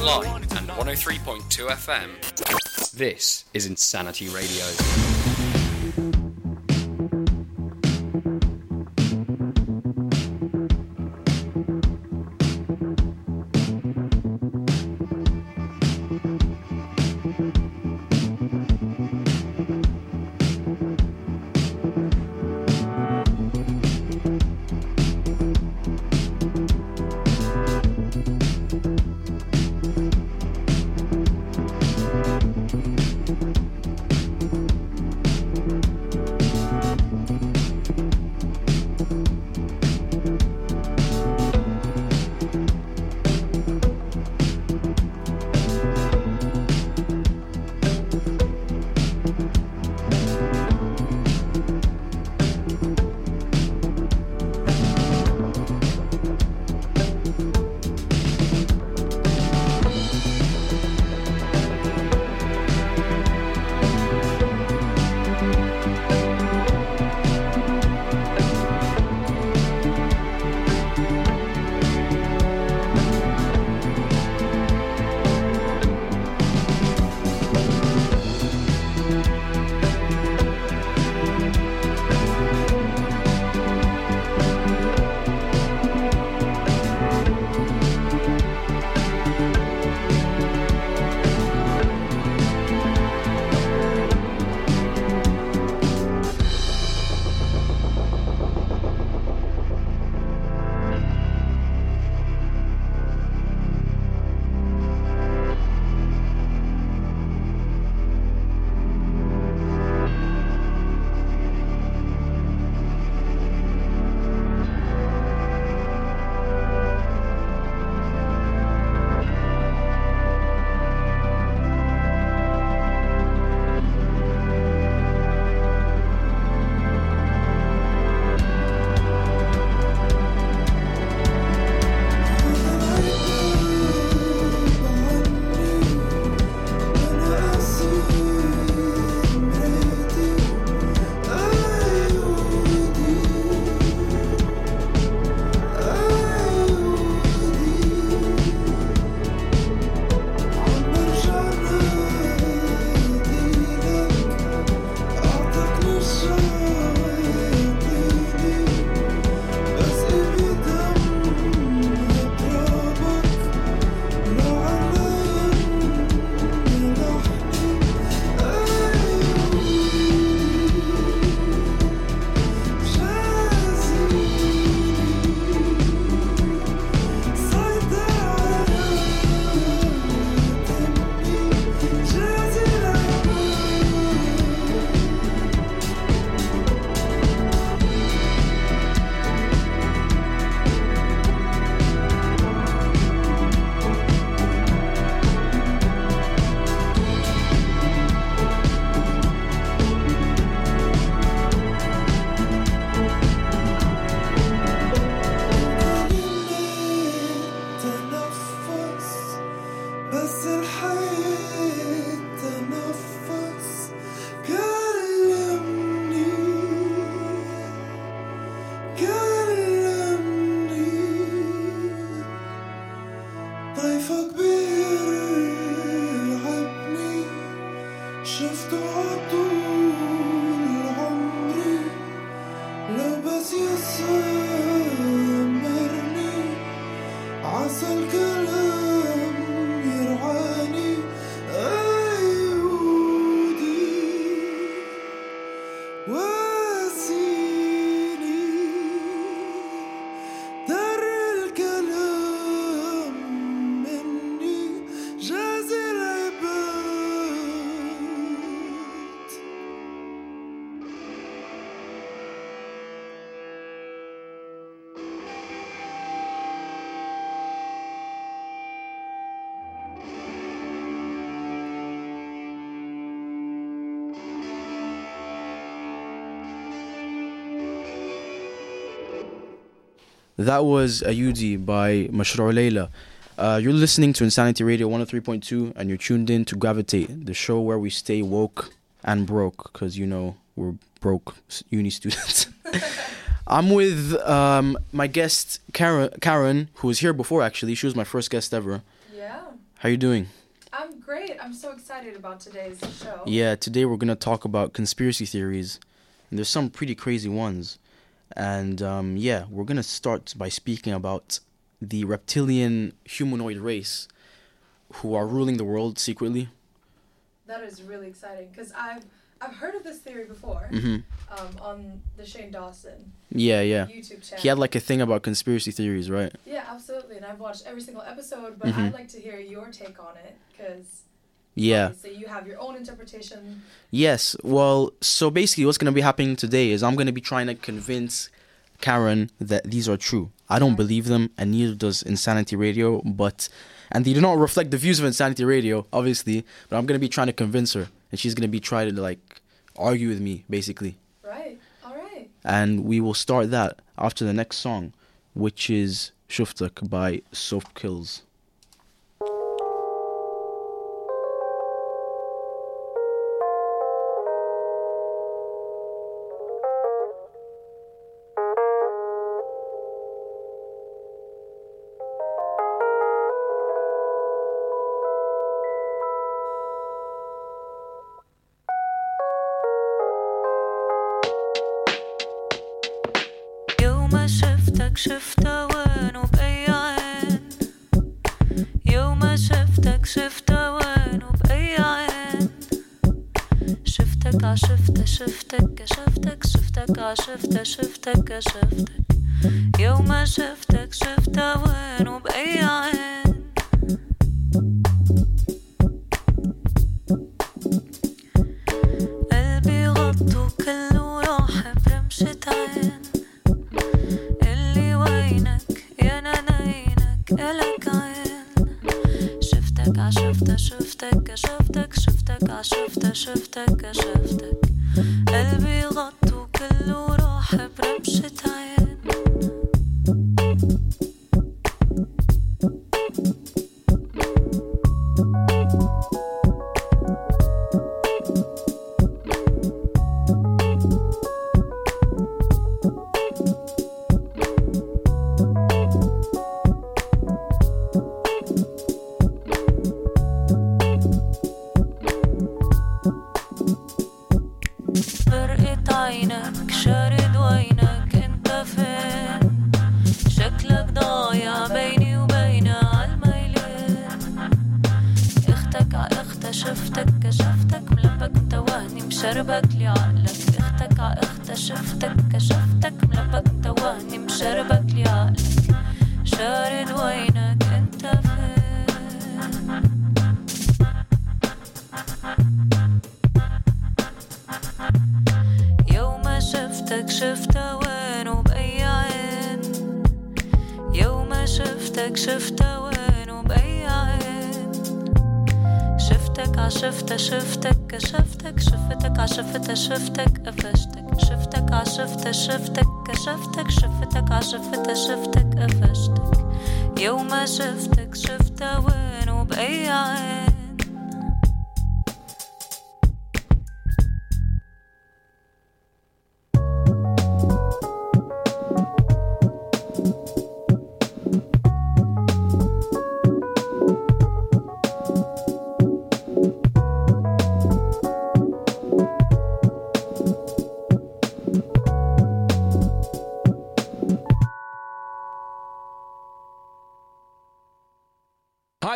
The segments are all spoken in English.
online and 103.2 FM. This is Insanity Radio. ضيفك بيرعبني شفته عطول عمري. لو بس يسمرني عسى الكلام That was Ayudi by Mashrou Leila. Uh, you're listening to Insanity Radio 103.2 and you're tuned in to Gravitate, the show where we stay woke and broke because, you know, we're broke uni students. I'm with um, my guest, Karen, Karen, who was here before actually. She was my first guest ever. Yeah. How you doing? I'm great. I'm so excited about today's show. Yeah, today we're gonna talk about conspiracy theories, and there's some pretty crazy ones. And um, yeah, we're gonna start by speaking about the reptilian humanoid race, who are ruling the world secretly. That is really exciting because I've I've heard of this theory before hmm um, on the Shane Dawson Yeah, yeah. YouTube channel. He had like a thing about conspiracy theories, right? yeah, absolutely, and I've watched every single episode. But Mhm. I'd like to hear your take on it because Yeah. So you have your own interpretation. Yes. Well, so basically, what's gonna be happening today is I'm gonna be trying to convince Karen that these are true. I don't believe them, and neither does Insanity Radio. But and they do not reflect the views of Insanity Radio, obviously. But I'm gonna be trying to convince her, and she's gonna be trying to like argue with me, basically. Right. All right. And we will start that after the next song, which is Shuftak by Soap Kills. شفتك كشفتك شفتك عشفته شفتك كشفتك يوم شفتك شفته شربك لعقلك أختك عاختك شفتك كشفتك ملبك توهني مشربك. عشفتها شفتك قفشتك شفتك عشفتها شفتك كشفتك شفتك عشفتها شفتك قفشتك يوم شفتك شفته وين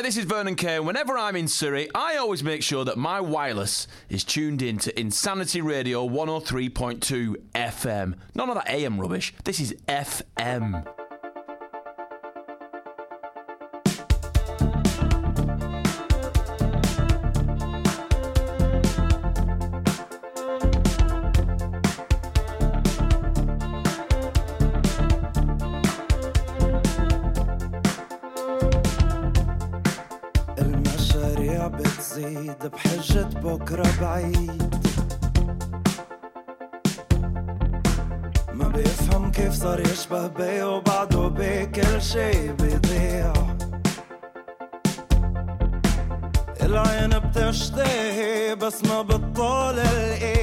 Hi, this is Vernon Kay, whenever I'm in Surrey, I always make sure that my wireless is tuned in to Insanity Radio 103.2 FM. None of that AM rubbish. This is FM. بكرة بعيد ما بيفهم كيف صار يشبه بي وبعده بكل شي بيضيع. العين بتشتهي بس ما بتطول الإيد.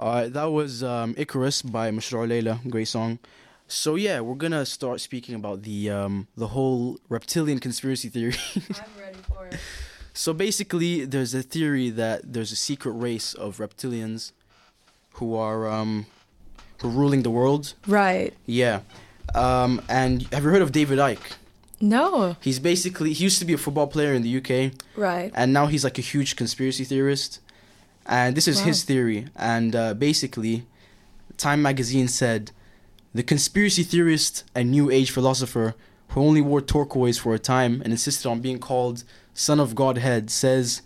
Uh, that was um, Icarus by Mashrou Leila. Great song. So yeah, we're gonna start speaking about the um, the whole reptilian conspiracy theory. I'm ready for it. so basically, there's a theory that there's a secret race of reptilians who are um, who are ruling the world. Right. Yeah. Um, and have you heard of David Icke? No. He's basically he used to be a football player in the UK, Right. and now he's like a huge conspiracy theorist. And this is Wow. his theory. And uh, basically, Time magazine said the conspiracy theorist and new age philosopher who only wore turquoise for a time and insisted on being called son of Godhead says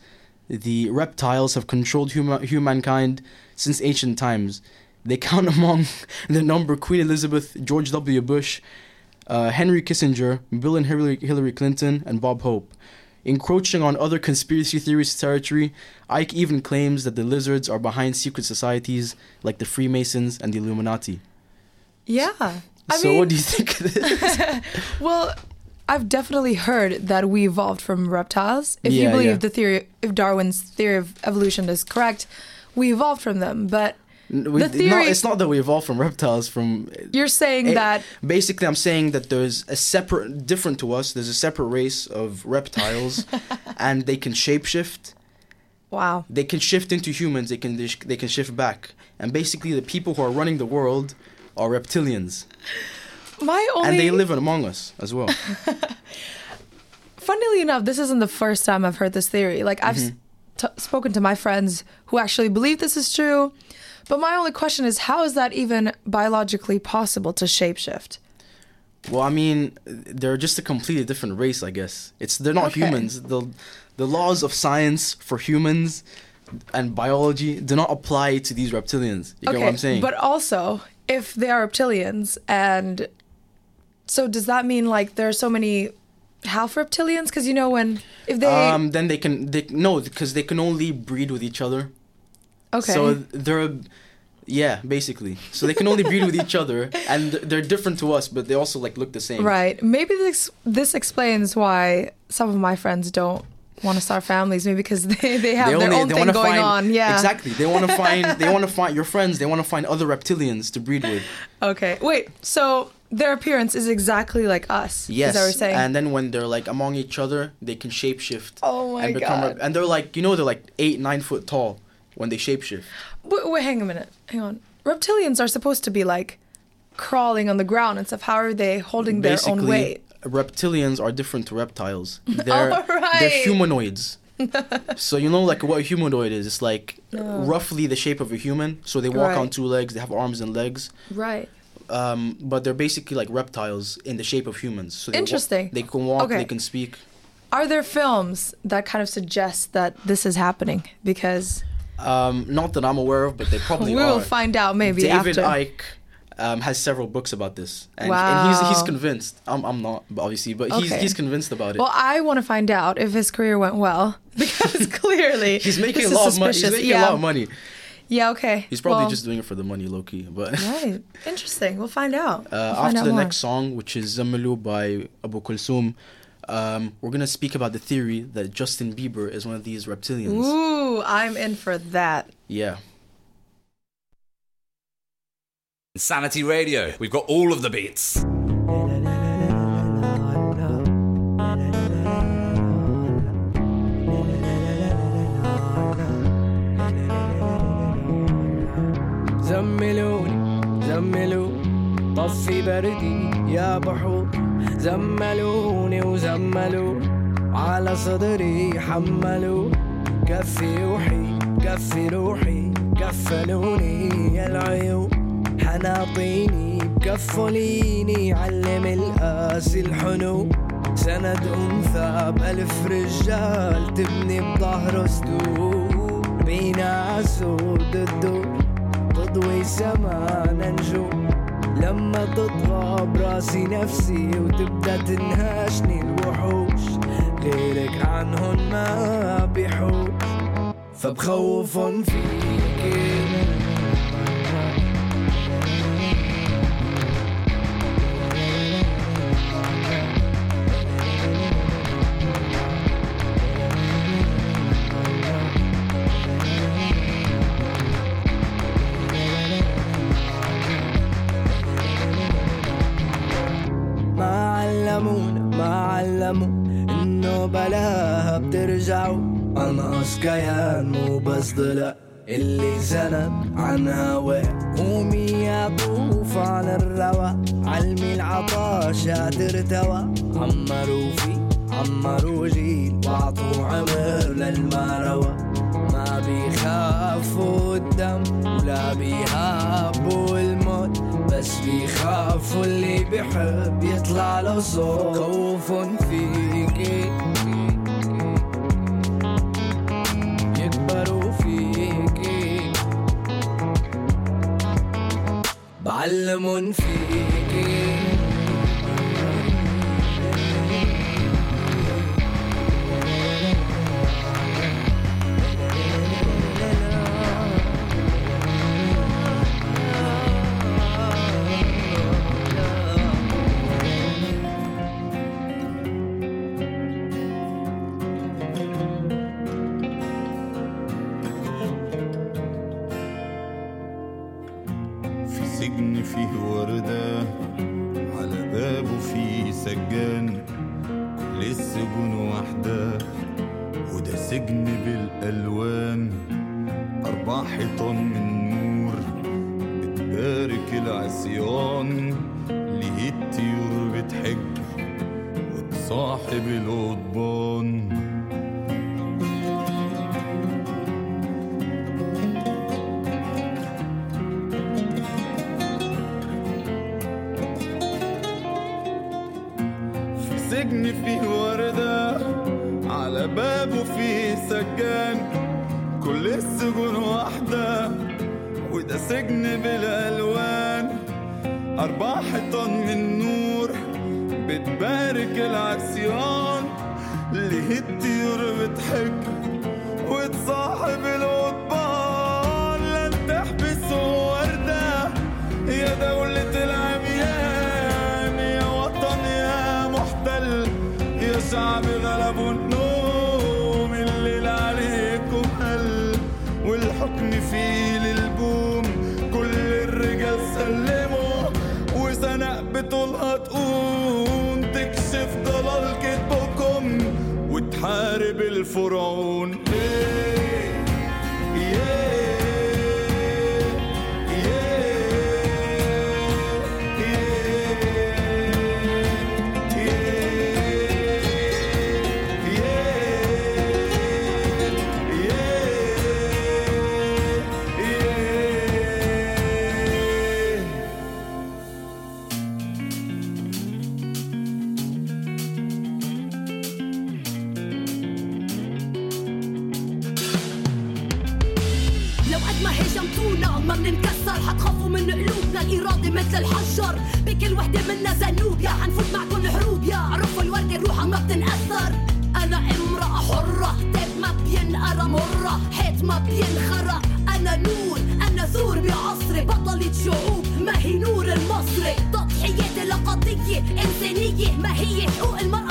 the reptiles have controlled huma- humankind since ancient times. They count among the number Queen Elizabeth, George W. Bush, uh, Henry Kissinger, Bill and Hillary, Hillary Clinton, and Bob Hope. Encroaching on other conspiracy theories' territory, Icke even claims that the lizards are behind secret societies like the Freemasons and the Illuminati. Yeah. I so, mean, what do you think of this? well, I've definitely heard that we evolved from reptiles. If you believe yeah. the theory, if Darwin's theory of evolution is correct, we evolved from them. But we- The theory- no, it's not that we evolved from reptiles. From you're saying Eh, that basically, I'm saying that there's a separate, different to us. There's a separate race of reptiles, and they can shapeshift. wow. They can shift into humans. They can they can shift back. And basically, the people who are running the world are reptilians, My only and they live among us as well. funnily enough, this isn't the first time I've heard this theory. Like I've, Mm-hmm. t- spoken to my friends who actually believe this is true. But my only question is, how is that even biologically possible to shapeshift? Well, I mean, they're just a completely different race, I guess. It's they're not Okay. humans. The the laws of science for humans and biology do not apply to these reptilians. You get what I'm saying? But also, if they are reptilians, and so does that mean like there are so many half reptilians? Because you know when if they um, then they can they no because they can only breed with each other. Okay So they're yeah, basically. So they can only breed with each other, and they're different to us, but they also like look the same. right maybe this this explains why some of my friends don't want to start families maybe because they, they have They their own thing going find on yeah exactly. They want to find they want to find your friends. They want to find other reptilians to breed with. okay wait so their appearance is exactly like us Yes, is that what you're saying and then when they're like among each other, they can shapeshift. Oh my and become God. and they're like you know they're like eight nine foot tall when they shapeshift. wait, wait hang a minute hang on reptilians are supposed to be like crawling on the ground and stuff how are they holding their own weight reptilians are different to reptiles. They're they're humanoids. so you know like what a humanoid is? It's like roughly the shape of a human. So they walk Right. on two legs. They have arms and legs. right Um, but they're basically like reptiles in the shape of humans. So they wa- Interesting. they can walk. Okay. They can speak. Are there films that kind of suggest that this is happening? Because Um, not that I'm aware of, but they probably we will find out maybe David after. Icke um, has several books about this, and, and he's he's convinced. I'm I'm not obviously, but he's Okay. he's convinced about it. Well, I want to find out if his career went well because clearly he's making a lot of money. He's making yeah. a lot of money. Yeah. Okay. He's probably Well, just doing it for the money, low key. But right. Interesting. We'll find out. uh, We'll find after out the more. next song, which is Zamalu by Abu Kulsum, um, we're gonna speak about the theory that Justin Bieber is one of these reptilians. Ooh, I'm in for that. Yeah. Insanity Radio. We've got all of the beats. زملوني زملوني طفي بردي يا بحور زملوني وزملوني على صدري حملوا كفي روحي كفي روحي كفلوني يا العيون حناطيني بكفليني علم القاسي الحنون سند أنثى بألف رجال تبني بظهره سدود بينا عسود الدور تضوي سمانا نجوم لما تطغى براسي نفسي وتبدأ تنهاشني الوحوش غيرك عنهن ما بيحوش فبخوفن فيك. زنب عن هواه قومي يا طوف على الروا علمي العطاش ارتوى. عمروا في عمروا جيل واعطوا عمر للما روى. ما بيخافوا الدم ولا بيهابوا الموت. بس بيخافوا اللي بيحب يطلع له صوت. خوف فيكي معلم فيه صاحب القضبان في سجن فيه وردة على بابه فيه سكان كل السجون واحدة وده سجن بالألوان. أربع حيطان من نور. بتبارك العصيان ليه الطيور بتحج for all شعوب ما هي نور المصري. تضحياتي لقضية إنسانية. ما هي حقوق المرأة؟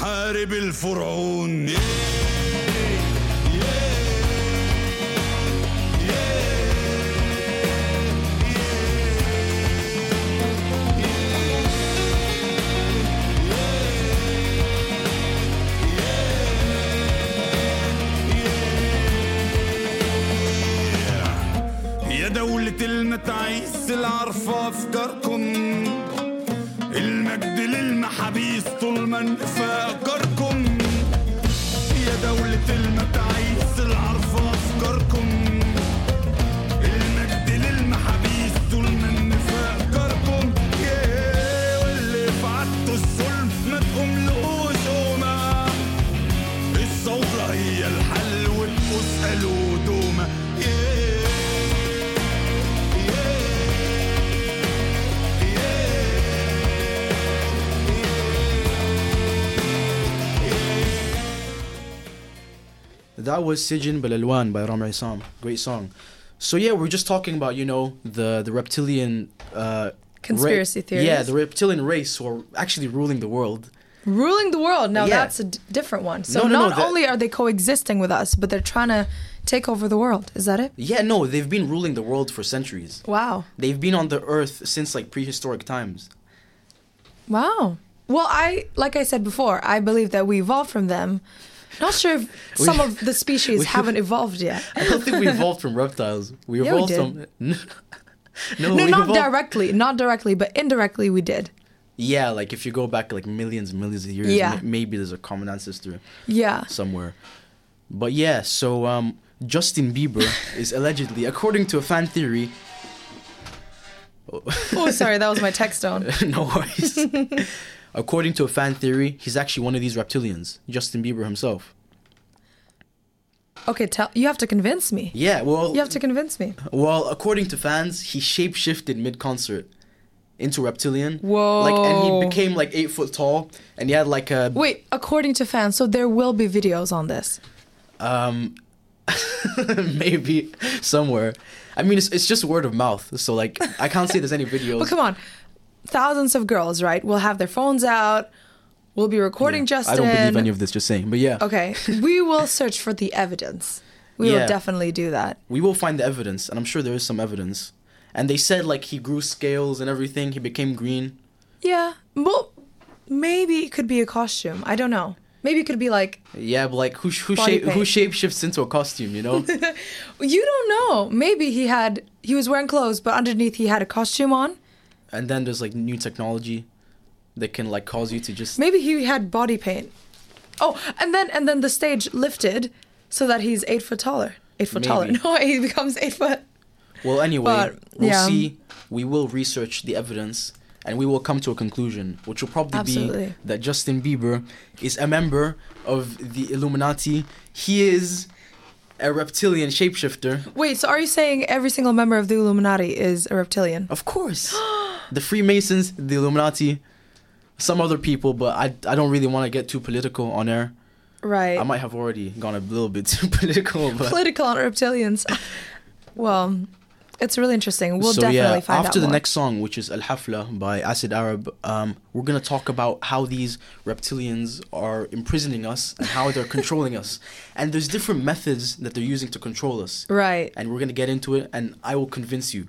بتحارب الفرعون. إيه That was Sijin Belalwan by Ramy Essam. Great song. So yeah, we're just talking about you know the the reptilian uh, Conspiracy ra- theories. Yeah, the reptilian race who are actually ruling the world. Ruling the world. Now Yeah. that's a d- different one. So No, no, no, not that- only are they coexisting with us, but they're trying to take over the world. Is that it? Yeah, no, they've been ruling the world for centuries. Wow. They've been on the earth since like prehistoric times. Wow. Well, I like I said before, I believe that we evolved from them. Not sure if We- some of the species we- haven't evolved yet. I don't think we evolved from reptiles. We Yeah, we evolved from no, No, we not evolved- directly, not directly, but indirectly we did. Yeah, like if you go back like millions and millions of years, Yeah. ma- maybe there's a common ancestor Yeah. somewhere. But yeah, so um, Justin Bieber is allegedly, according to a fan theory, Oh, sorry, that was my text tone. no worries. According to a fan theory, he's actually one of these reptilians, Justin Bieber himself. Okay, tell you have to convince me. Yeah, well, You have to convince me. well, according to fans, he shapeshifted mid-concert into reptilian. Whoa. Like, and he became like eight foot tall, and he had like a Wait, according to fans, so there will be videos on this. Um, maybe somewhere. I mean, it's, it's just word of mouth. So like, I can't say there's any videos. But come on, thousands of girls, right? Will have their phones out. We'll be recording Yeah. Justin. I don't believe any of this. Just saying, but yeah. Okay, we will search for the evidence. We Yeah. will definitely do that. We will find the evidence, and I'm sure there is some evidence. And they said like he grew scales and everything. He became green. Yeah. Well, maybe it could be a costume. I don't know. Maybe it could be like Yeah, but like who who shape, who shapeshifts into a costume? You know? you don't know. Maybe he had he was wearing clothes, but underneath he had a costume on. And then there's like new technology that can like cause you to just Maybe he had body paint. Oh, and then and then the stage lifted so that he's eight foot taller. Eight foot taller. No, he becomes eight foot. Well, anyway, But, we'll yeah. see. We will research the evidence and we will come to a conclusion, which will probably Absolutely. be that Justin Bieber is a member of the Illuminati. He is a reptilian shapeshifter. Wait, so are you saying every single member of the Illuminati is a reptilian? Of course. the Freemasons, the Illuminati, some other people, but I, I don't really want to get too political on air. Right. I might have already gone a little bit too political, but Political on reptilians. well, it's really interesting. We'll so definitely yeah, find after the more. next song, which is Al Hafla by Acid Arab, um, we're gonna talk about how these reptilians are imprisoning us and how they're controlling us. And there's different methods that they're using to control us. Right. And we're gonna get into it, and I will convince you.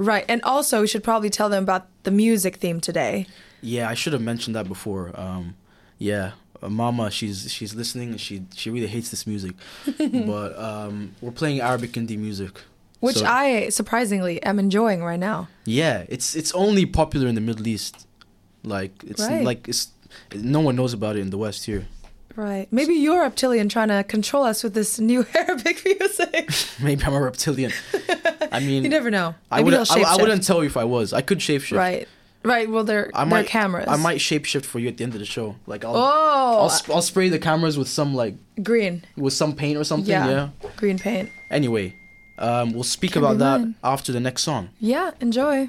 Right. And also, we should probably tell them about the music theme today. Yeah, I should have mentioned that before. Um, yeah, uh, Mama, she's she's listening and she she really hates this music, but um, we're playing Arabic indie music. Which So- I surprisingly am enjoying right now. Yeah, it's it's only popular in the Middle East. Like it's Right. like it's no one knows about it in the West here. Right. Maybe you're a reptilian trying to control us with this new Arabic music. Maybe I'm a reptilian. I mean, you never know. I wouldn't. I, I wouldn't tell you if I was. I could shapeshift. Right. Right. Well, they're, I they're might cameras. I might shapeshift for you at the end of the show. Like I'll Oh. I'll, sp- I'll spray the cameras with some like Green. with some paint or something. Yeah. Yeah. Green paint. Anyway, um, we'll speak Can about that mine. after the next song. Yeah. Enjoy.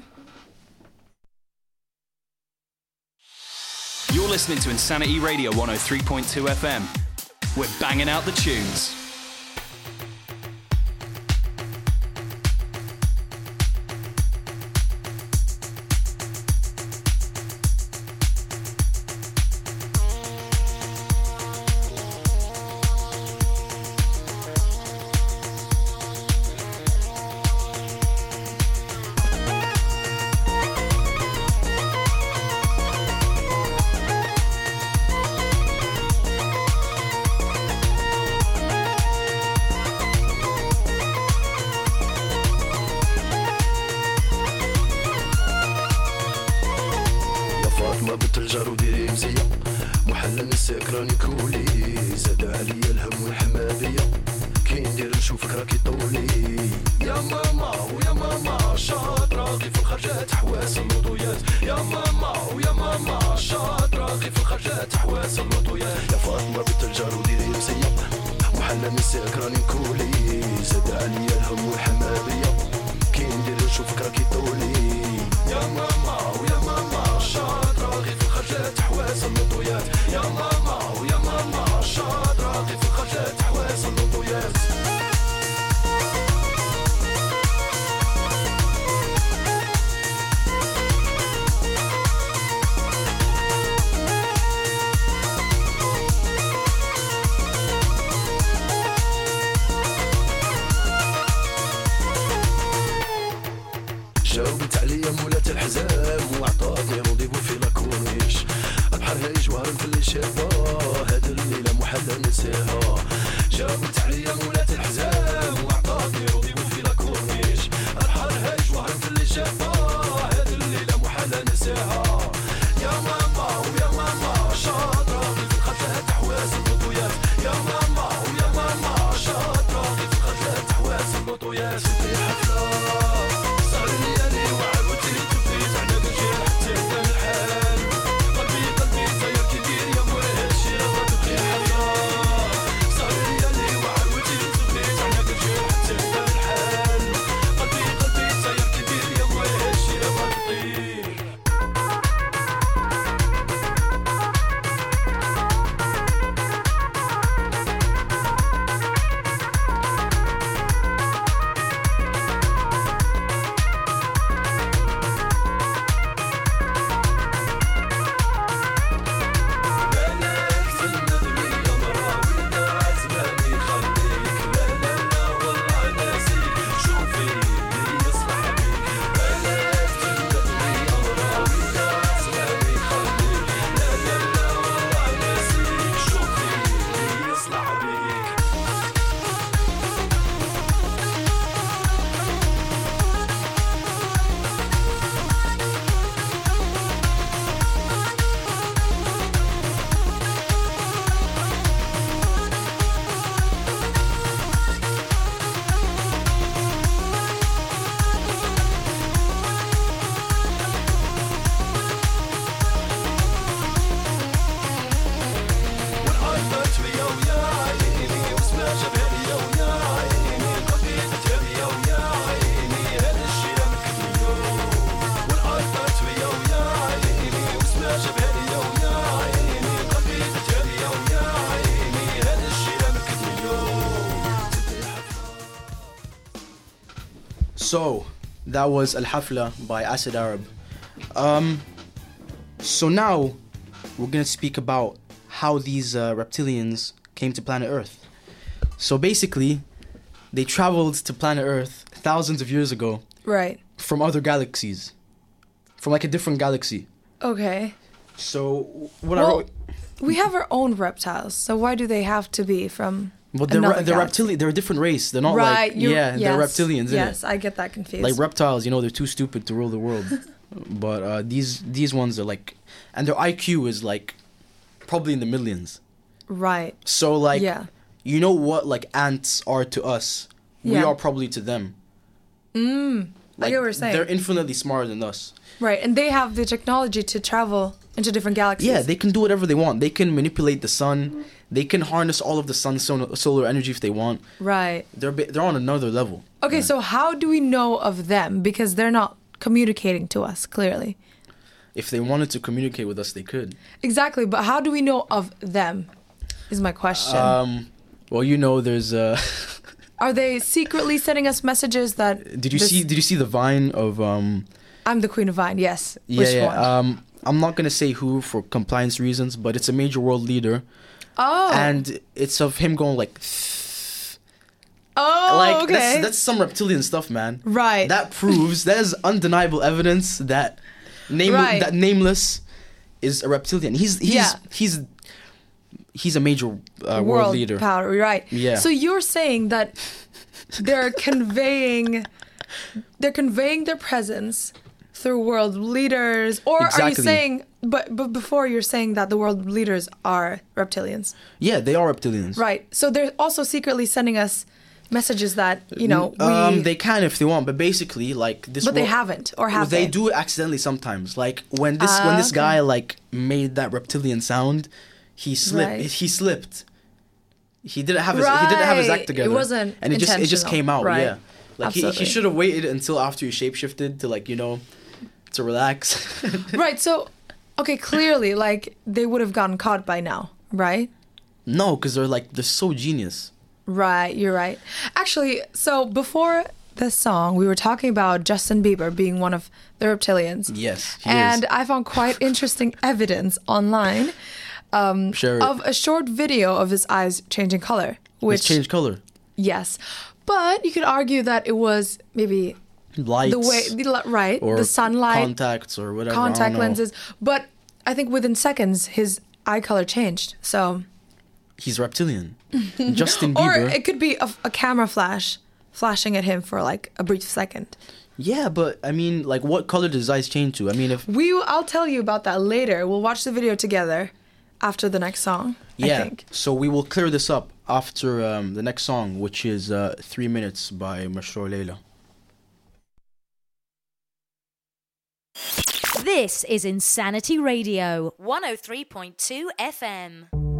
You're listening to Insanity Radio 103.2 FM. We're banging out the tunes. So, that was Al Hafla by Acid Arab. Um, so now we're gonna speak about how these uh, reptilians came to planet Earth. So basically, they traveled to planet Earth thousands of years ago Right. from other galaxies, from like a different galaxy. Okay. So what Well, are we have our own reptiles, so why do they have to be from well, they're, re- they're reptilian. They're a different race. They're not right. like yeah, they're reptilians. Yes, I get that confused. like reptiles you know they're too stupid to rule the world but uh, these these ones are like and their iq is like probably in the millions right. so like yeah. you know what like ants are to us yeah. we are probably to them Mm. I get what you're saying. they're infinitely smarter than us Right, and they have the technology to travel into different galaxies. yeah they can do whatever they want they can manipulate the sun they can harness all of the sun's solar, energy if they want Right. they're they're on another level Okay, so how do we know of them? Because they're not communicating to us clearly. if they wanted to communicate with us they could Exactly, but how do we know of them? Is my question. um well you know there's uh Are they secretly sending us messages that? did you this- see did you see the vine of um I'm the queen of vine. Yes. Yeah, Which yeah. one? Um, I'm not gonna say who for compliance reasons, but it's a major world leader, oh. and it's of him going like, oh. like okay. that's that's some reptilian stuff, man. right. That proves that is undeniable evidence that name Right. that nameless is a reptilian. He's he's Yeah. he's he's a major uh, world, leader. power. Right. Yeah. So you're saying that they're conveying, they're conveying their presence through world leaders, or are you saying? But but before you're saying that the world leaders are reptilians, Yeah, they are reptilians. right? So they're also secretly sending us messages that you know we. um, they can if they want, but basically, like this. but they haven't, or have they they? do it accidentally sometimes. Like when this Ah, when this okay. guy like made that reptilian sound, he slipped. Right. He slipped. He didn't have his he didn't have his Right. act It together. wasn't and it just it just came out. Right. Yeah, like he, he should have waited until after he shapeshifted to like you know to relax. right. So, okay, clearly, like they would have gotten caught by now, right? no, because they're like they're so genius. Right, you're right. Actually, so before this song, we were talking about Justin Bieber being one of the reptilians. Yes, he and is. I found quite interesting evidence online um, it. of a short video of his eyes changing color. It's Which, changed color. yes. But you could argue that it was maybe Lights. the way, the right, or the sunlight, contacts or whatever. Contact lenses. But I think within seconds, his eye color changed. So. He's reptilian. Justin Bieber, Or it could be a, a camera flash flashing at him for like a brief second. yeah, but I mean, like, what color does his eyes change to? I mean, if We I'll tell you about that later. We'll watch the video together after the next song. I Yeah. think. So we will clear this up after um, the next song, which is uh, Three Minutes by Mashrou Leila. This is Insanity Radio, 103.2 FM.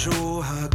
show how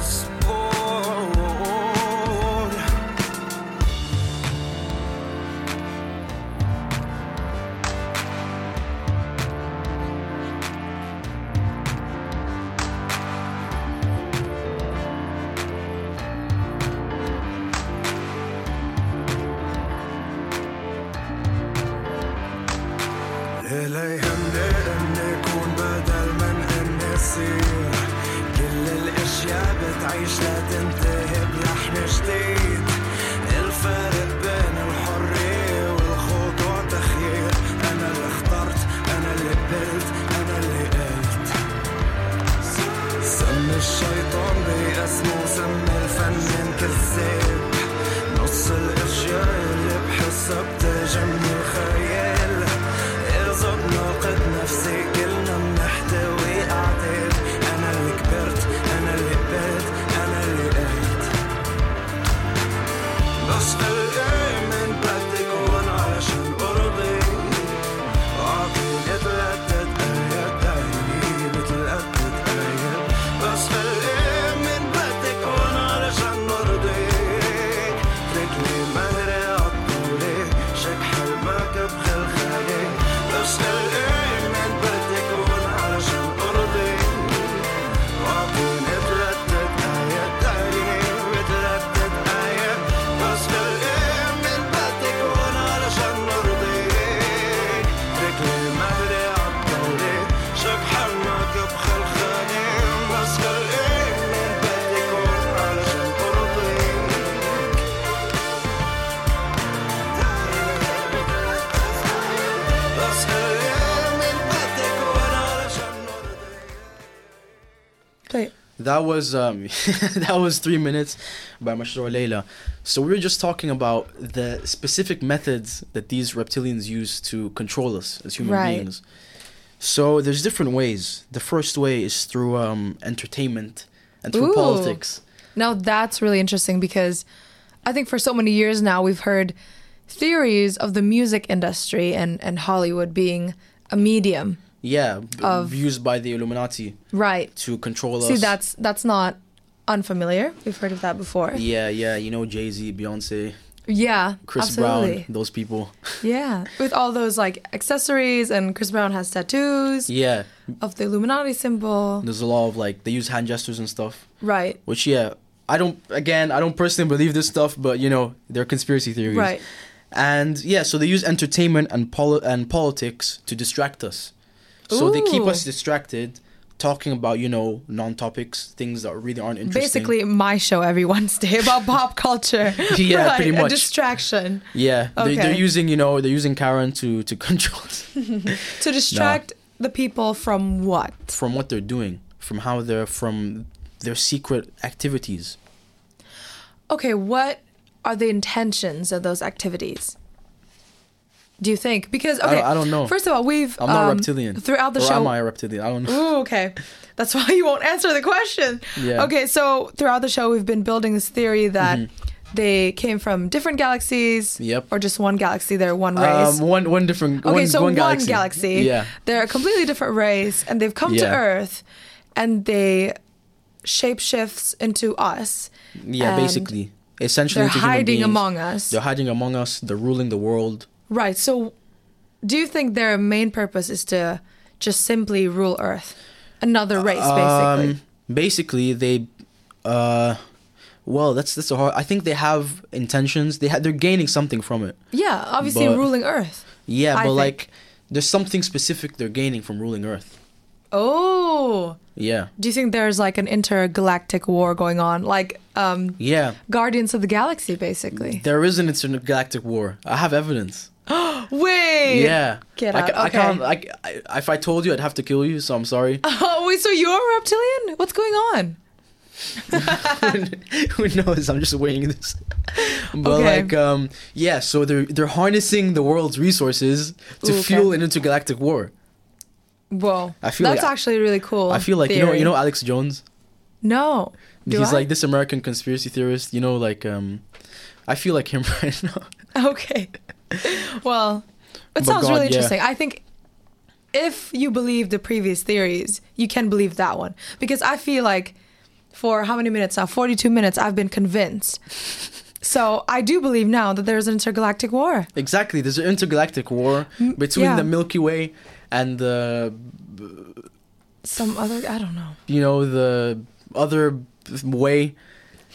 suppose. That was um that was three minutes by Mashrou Leila. So we were just talking about the specific methods that these reptilians use to control us as human Right. beings. So there's different ways. The first way is through um entertainment and through Ooh. politics. Now that's really interesting because I think for so many years now we've heard theories of the music industry and, and Hollywood being a medium. Yeah, b- Of- used by the Illuminati Right. to control See us. See, that's that's not unfamiliar. We've heard of that before. Yeah, yeah, you know Jay Z, Beyonce, Yeah. Chris absolutely. Brown, those people. Yeah. With all those like accessories and Chris Brown has tattoos Yeah, of the Illuminati symbol. there's a lot of like they use hand gestures and stuff. Right. Which yeah, I don't again I don't personally believe this stuff, but you know they're conspiracy theories. Right. And yeah, so they use entertainment and poli- and politics to distract us. So they keep us distracted, talking about you know non-topics, things that really aren't interesting. Basically my show every Wednesday about pop culture. Yeah, right. pretty A much. distraction. yeah, they, they're using you know they're using Karen to to control to distract the people from what? from what they're doing, from how they're from their secret activities. Okay, what are the intentions of those activities? Do you think? Because I okay, don't- I don't know. First of all, we've I'm not um, reptilian. throughout the or show. am I a reptilian? I don't know. Ooh, okay. That's why you won't answer the question. Yeah. Okay, so throughout the show, we've been building this theory that they came from different galaxies. Mm-hmm. Yep. Or just one galaxy. They're one race. Um, one one different. okay, one, so one one galaxy. galaxy. Yeah. They're a completely different race, and they've come to Earth, and they shapeshifts into us. Yeah, basically. Essentially, they're hiding beings. among us. They're hiding among us. They're ruling the world. Right. So, do you think their main purpose is to just simply rule Earth? Another race, basically. Um, basically, they, uh, well, that's that's a hard. I think they have intentions. They ha- they're gaining something from it. yeah, obviously but- ruling Earth. Yeah, I but think. like, there's something specific they're gaining from ruling Earth. Oh. Yeah, Do you think there's like an intergalactic war going on, like um, yeah. Guardians of the Galaxy, basically? There is an intergalactic war. I have evidence. Wait. Yeah. Get I, out. ca- I okay. can't. I, I, if I told you, I'd have to kill you. So I'm sorry. Oh wait, so you're a reptilian? What's going on? Who knows? I'm just weighing this. But Okay. like, um, yeah. So they're they're harnessing the world's resources to Ooh, okay. fuel an intergalactic war. Whoa, I feel that's like- actually really cool. I feel like you know you know Alex Jones. No. Do He's I? like this American conspiracy theorist. You know, like um, I feel like him right now. Okay. Well, it But sounds God, really yeah. interesting. I think if you believe the previous theories, you can believe that one. Because I feel like for how many minutes now? 42 minutes, I've been convinced. So I do believe now that there's an intergalactic war. Exactly. There's an intergalactic war between yeah. the Milky Way and the Some other, I don't know. you know the other way.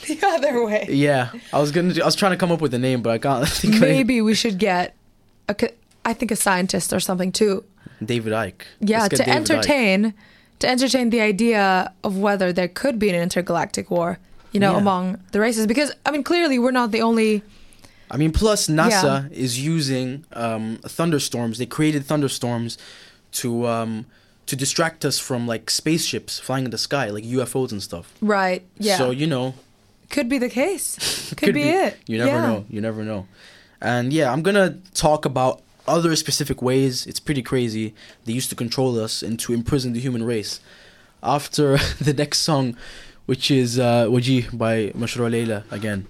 The other way. Yeah, I was gonna. I was trying to come up with a name, but I can't think of. Maybe we should get, a, I think, a scientist or something too. David Icke. Yeah, to David Icke. entertain, to entertain the idea of whether there could be an intergalactic war, you know, Yeah. among the races. Because I mean, clearly we're not the only. I mean, plus NASA is using um, thunderstorms. They created thunderstorms to um, to distract us from like spaceships flying in the sky, like UFOs and stuff. Right. Yeah. So you know, could be the case. Could, Could be, be, it. You never yeah. know. You never know. And yeah, I'm gonna talk about other specific ways. It's pretty crazy. They used to control us and to imprison the human race. After the next song, which is uh, Wajih by Mashrou Leila again.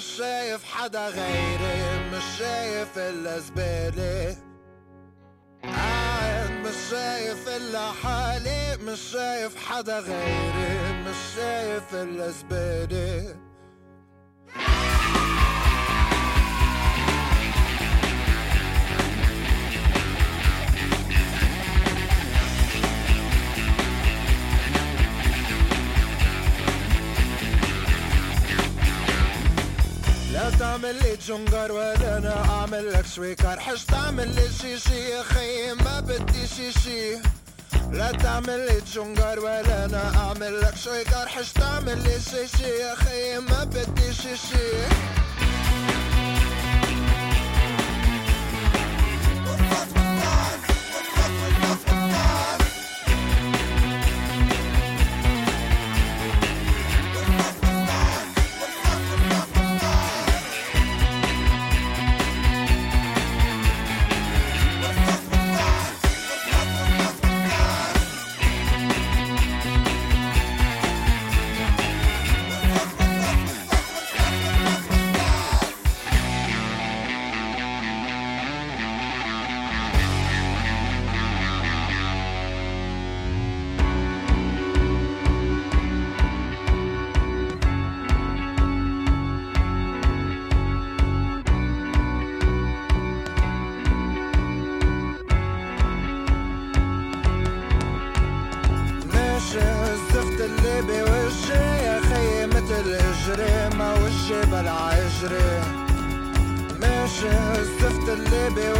مش شايف حدا غيري مش شايف الا مش شايف إلا حالي مش شايف حدا غيري مش شايف إلا زبالة لا تعمل لي جنجر ولا أنا أعمل لك شويكار حش تعمل لي شيشي يا خي ما بدي شيشي. لا تعمل لي جنجر ولا أنا أعمل لك شويكار حش تعمل لي شيشي يا خي ما بدي شيشي. bebeu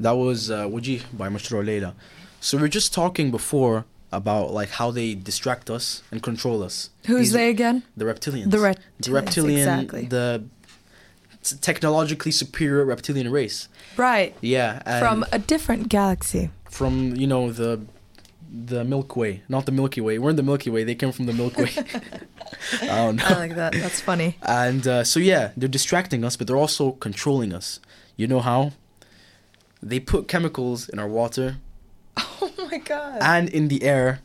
That was uh, by Mashrou Leila. So we were just talking before about like how they distract us and control us. Who's These- they again? The reptilians. The reptilians, The reptilian. exactly. The technologically superior reptilian race. Right. Yeah, From a different galaxy. from you know the the Milky Way, not the Milky Way. We're in the Milky Way. They came from the Milky Way. I don't know. I like that. That's funny. And uh, so yeah, they're distracting us, but they're also controlling us. You know how? They put chemicals in our water Oh my god. and in the air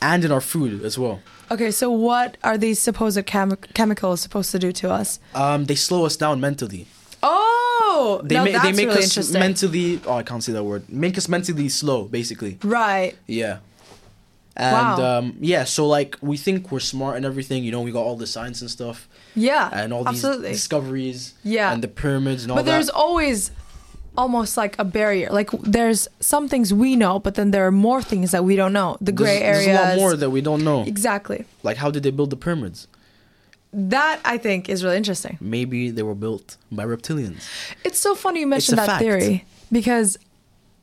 and in our food as well. Okay, so what are these supposed chemi- chemicals supposed to do to us? Um, they slow us down mentally. Oh, They no, ma- that's they make really us interesting. mentally. Oh, I can't say that word. Make us mentally slow, basically. right. Yeah. And Wow. um, yeah, so like we think we're smart and everything. You know, we got all the science and stuff Yeah. and all these absolutely. discoveries. Yeah. And the pyramids and all that. but there's always almost like a barrier. Like there's some things we know, but then there are more things that we don't know. The gray areas. There's a lot more that we don't know. Exactly. Like, how did they build the pyramids? That I think is really interesting. Maybe they were built by reptilians. It's so funny you mentioned that fact. theory because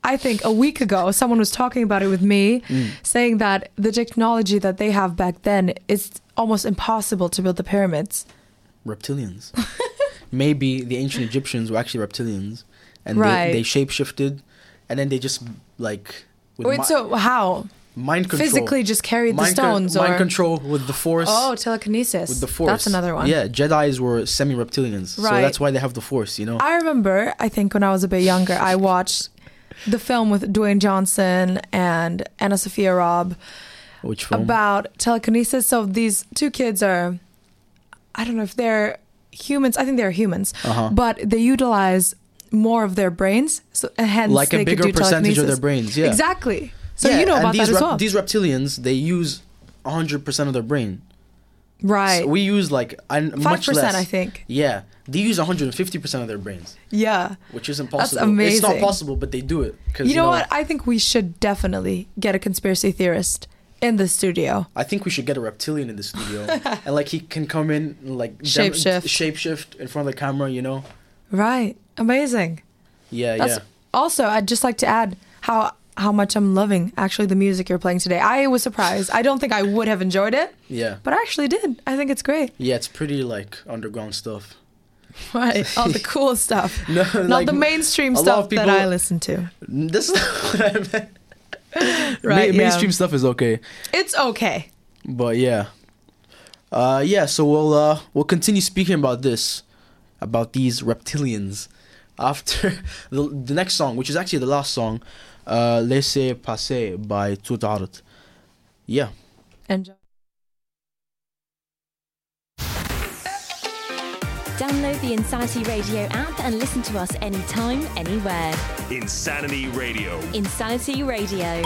I think a week ago someone was talking about it with me, Mm. saying that the technology that they have back then is almost impossible to build the pyramids. Reptilians. Maybe the ancient Egyptians were actually reptilians, and Right. they, they shapeshifted, and then they just like with Wait, mi- so how? mind control. Physically just carried the mind con- stones mind or control with the force. Oh, telekinesis. with the force. That's another one. Yeah, Jedi's were semi-reptilians, so that's why they have the force. You know. I remember, I think when I was a bit younger, I watched the film with Dwayne Johnson and AnnaSophia Robb Which film? about telekinesis. So these two kids are, I don't know if they're humans. I think they're humans, Uh-huh. but they utilize more of their brains, so uh, hence like a bigger could do percentage of their brains. Yeah. Exactly. So Yeah, you know about these that as rep- well, These reptilians, they use 100% of their brain. right? So we use like Five percent, I think. Yeah, they use 150% of their brains, Yeah. which isn't That's possible. It's not possible, but they do it. Cause, You know what? I think we should definitely get a conspiracy theorist in the studio. I think we should get a reptilian in the studio, and like he can come in and, like Shapeshift. shapeshift in front of the camera. You know? Right. Amazing. Yeah, That's yeah. also I'd just like to add how how much I'm loving actually the music you're playing today. I was surprised. I don't think I would have enjoyed it, Yeah, but I actually did. I think it's great. yeah. It's pretty like underground stuff. Right. All the cool stuff. No, Not like, the mainstream stuff people- that I listen to. This is what I meant. Right. Ma- yeah. mainstream stuff is okay. It's okay. But yeah. Uh yeah, so we'll uh we'll continue speaking about this about these reptilians after the, the next song, which is actually the last song, uh Laissez Passer by Tout Art. Yeah. Enjoy. Download the Insanity Radio app and listen to us anytime, anywhere. Insanity Radio. Insanity Radio.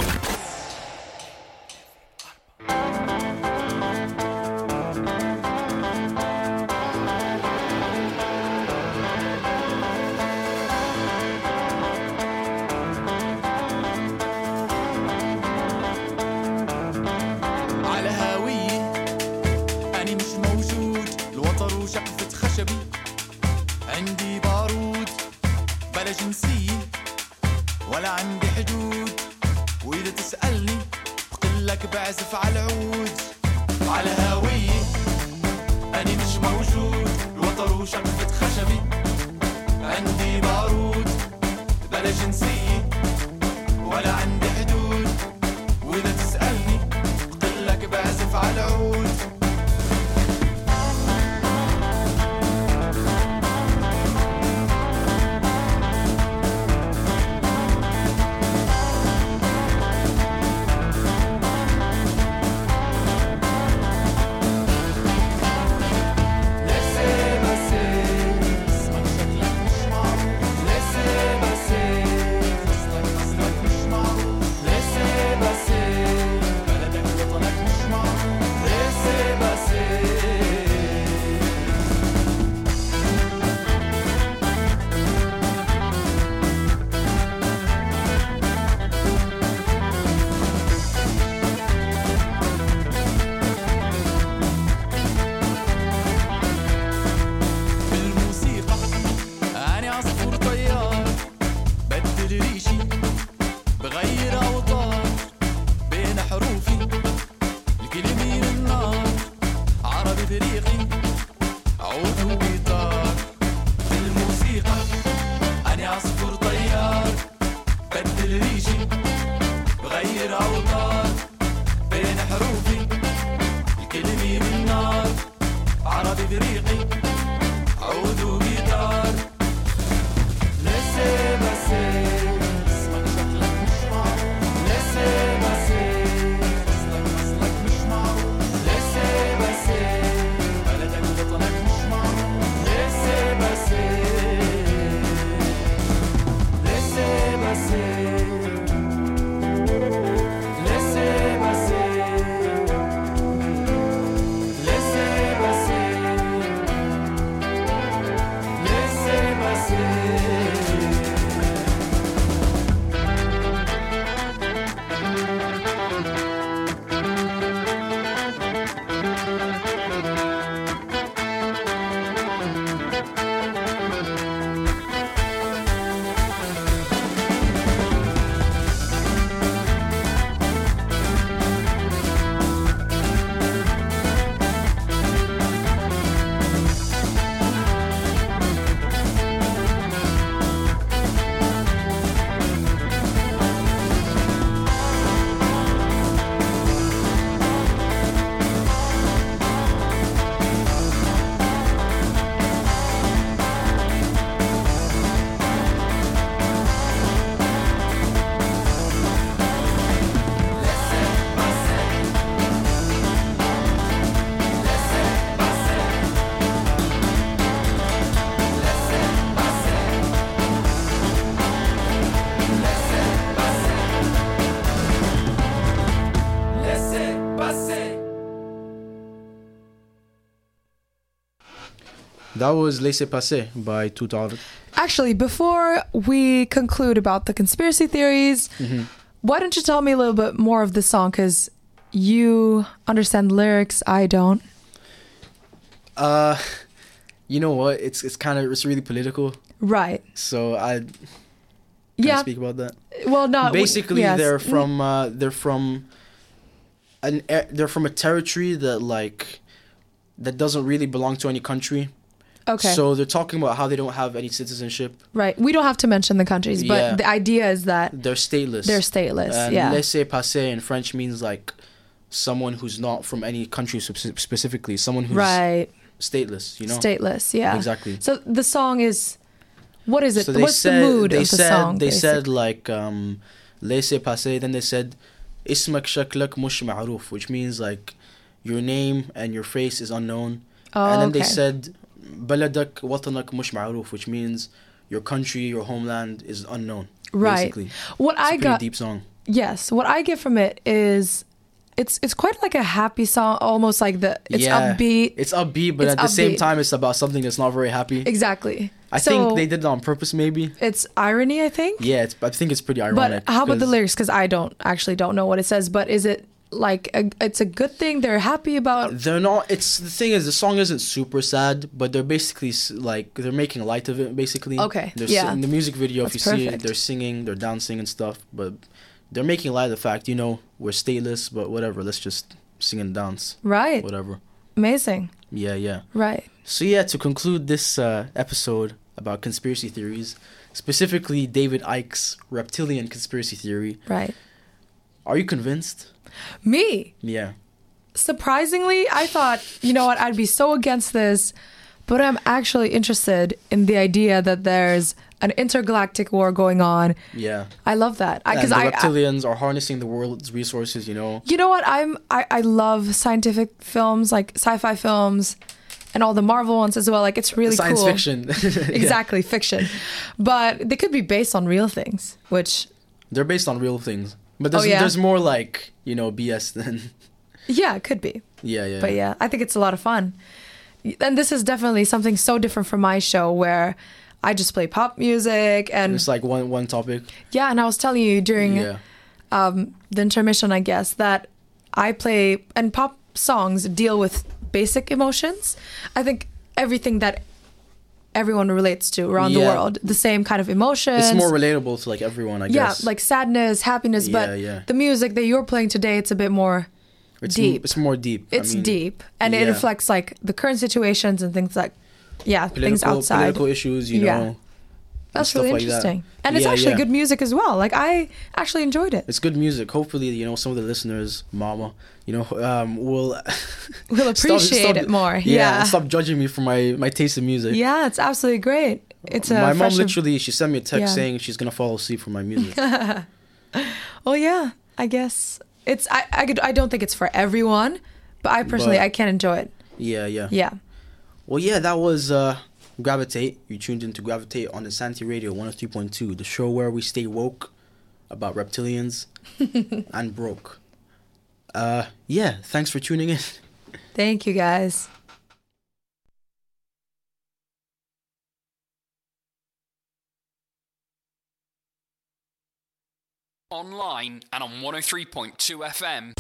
That was Laissez Passer by 2000. Actually, before we conclude about the conspiracy theories, Mhm. why don't you tell me a little bit more of the song? Because you understand lyrics, I don't. Uh, you know what? It's it's kind of it's really political. Right. So I can Yeah. I speak about that. Well, not Basically, yes. they're from uh, they're from an they're from a territory that like that doesn't really belong to any country. Okay. So they're talking about how they don't have any citizenship. Right. We don't have to mention the countries, but yeah. the idea is that they're stateless. They're stateless. And yeah. Laissez passer in French means like someone who's not from any country specifically, someone who's right. stateless, you know? Stateless, yeah. Exactly. So the song is what is it? So What's said, the mood of the song? They basically? said like um laissez passer, then they said ismak shaklak mush which means like your name and your face is unknown. Oh, and then oh, okay. they said بلدك وطنك مش معروف, which means your country, your homeland is unknown. Right. Basically. What It's a I pretty got- deep song. Yes, what I get from it is it's it's quite like a happy song, almost like the it's yeah, upbeat. It's upbeat, but It's at the same upbeat. time, it's about something that's not very happy. Exactly. I So- think they did it on purpose, maybe. It's irony, I think. Yeah, it's, I think it's pretty ironic. But how about the 'cause lyrics? Because I don't actually don't know what it says. But is it like a, it's a good thing? They're happy about. They're not. It's the thing is the song isn't super sad, but they're basically like they're making light of it. Basically, Okay, They're yeah. in the music video, if That's you see it, they're singing, they're dancing and stuff. But they're making light of the fact, you know, we're stateless, but whatever. Let's just sing and dance. Right. Whatever. Amazing. Yeah, yeah. Right. So yeah, to conclude this uh, episode about conspiracy theories, specifically David Icke's reptilian conspiracy theory. Right. Are you convinced? Me. Yeah. Surprisingly, I thought, you know what, I'd be so against this, but I'm actually interested in the idea that there's an intergalactic war going on. Yeah. I love that because the I, I, reptilians are harnessing the world's resources, you know. you know what, I'm I, I love scientific films like sci-fi films, and all the Marvel ones as well. Like it's really Science cool. fiction. Yeah. exactly, fiction, but they could be based on real things, which They're based on real things. But Oh, there's yeah? there's more like, you know, BS than yeah, it could be. Yeah, yeah. But yeah, I think it's a lot of fun. And this is definitely something so different from my show where I just play pop music and It's like one one topic. yeah, and I was telling you during Yeah. um, the intermission, I guess, that I play and pop songs deal with basic emotions. I think everything that everyone relates to around the world, the same kind of emotions. It's more relatable to like everyone, I yeah, guess. Yeah, like sadness, happiness, Yeah, but yeah. the music that you're playing today, it's a bit more it's m- deep. it's more deep. I It's mean, deep, and it reflects like the current situations and things like, yeah, things Political, outside. political issues, you Yeah. know. That's really like that. interesting, and it's Yeah, actually yeah. good music as well. Like I actually enjoyed it. It's good music. Hopefully, you know, some of the listeners, mama, you know, um, will Will appreciate stop- it more. Yeah, Yeah, stop judging me for my my taste in music. yeah, it's absolutely great. It's a my mom literally she sent me a text saying she's gonna fall asleep for my music. oh yeah, I guess it's. I I, could, I don't think it's for everyone, but I personally But- I can enjoy it. yeah, yeah. Yeah. Well, yeah, that was uh, Gravitate. You tuned into Gravitate on Insanity Radio 103.2, the show where we stay woke about reptilians and broke. Uh, yeah, thanks for tuning in. Thank you guys. Online and on 103.2 FM.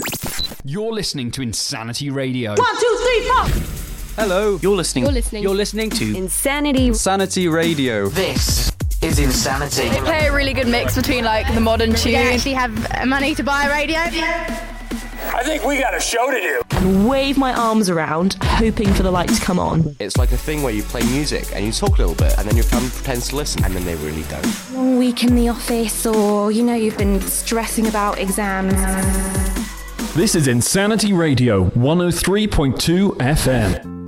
You're listening to Insanity Radio. One, two, three, four. Hello. You're listening. You're listening. You're listening to Insanity. Insanity Radio. This is Insanity. They play a really good mix between like the modern tune. They actually have money to buy a radio. I think we got a show to do. and wave my arms around, hoping for the light to come on. It's like a thing where you play music and you talk a little bit, and then your family pretends to listen, and then they really don't. Long week in the office, or you know, you've been stressing about exams. This is Insanity Radio 103.2 FM.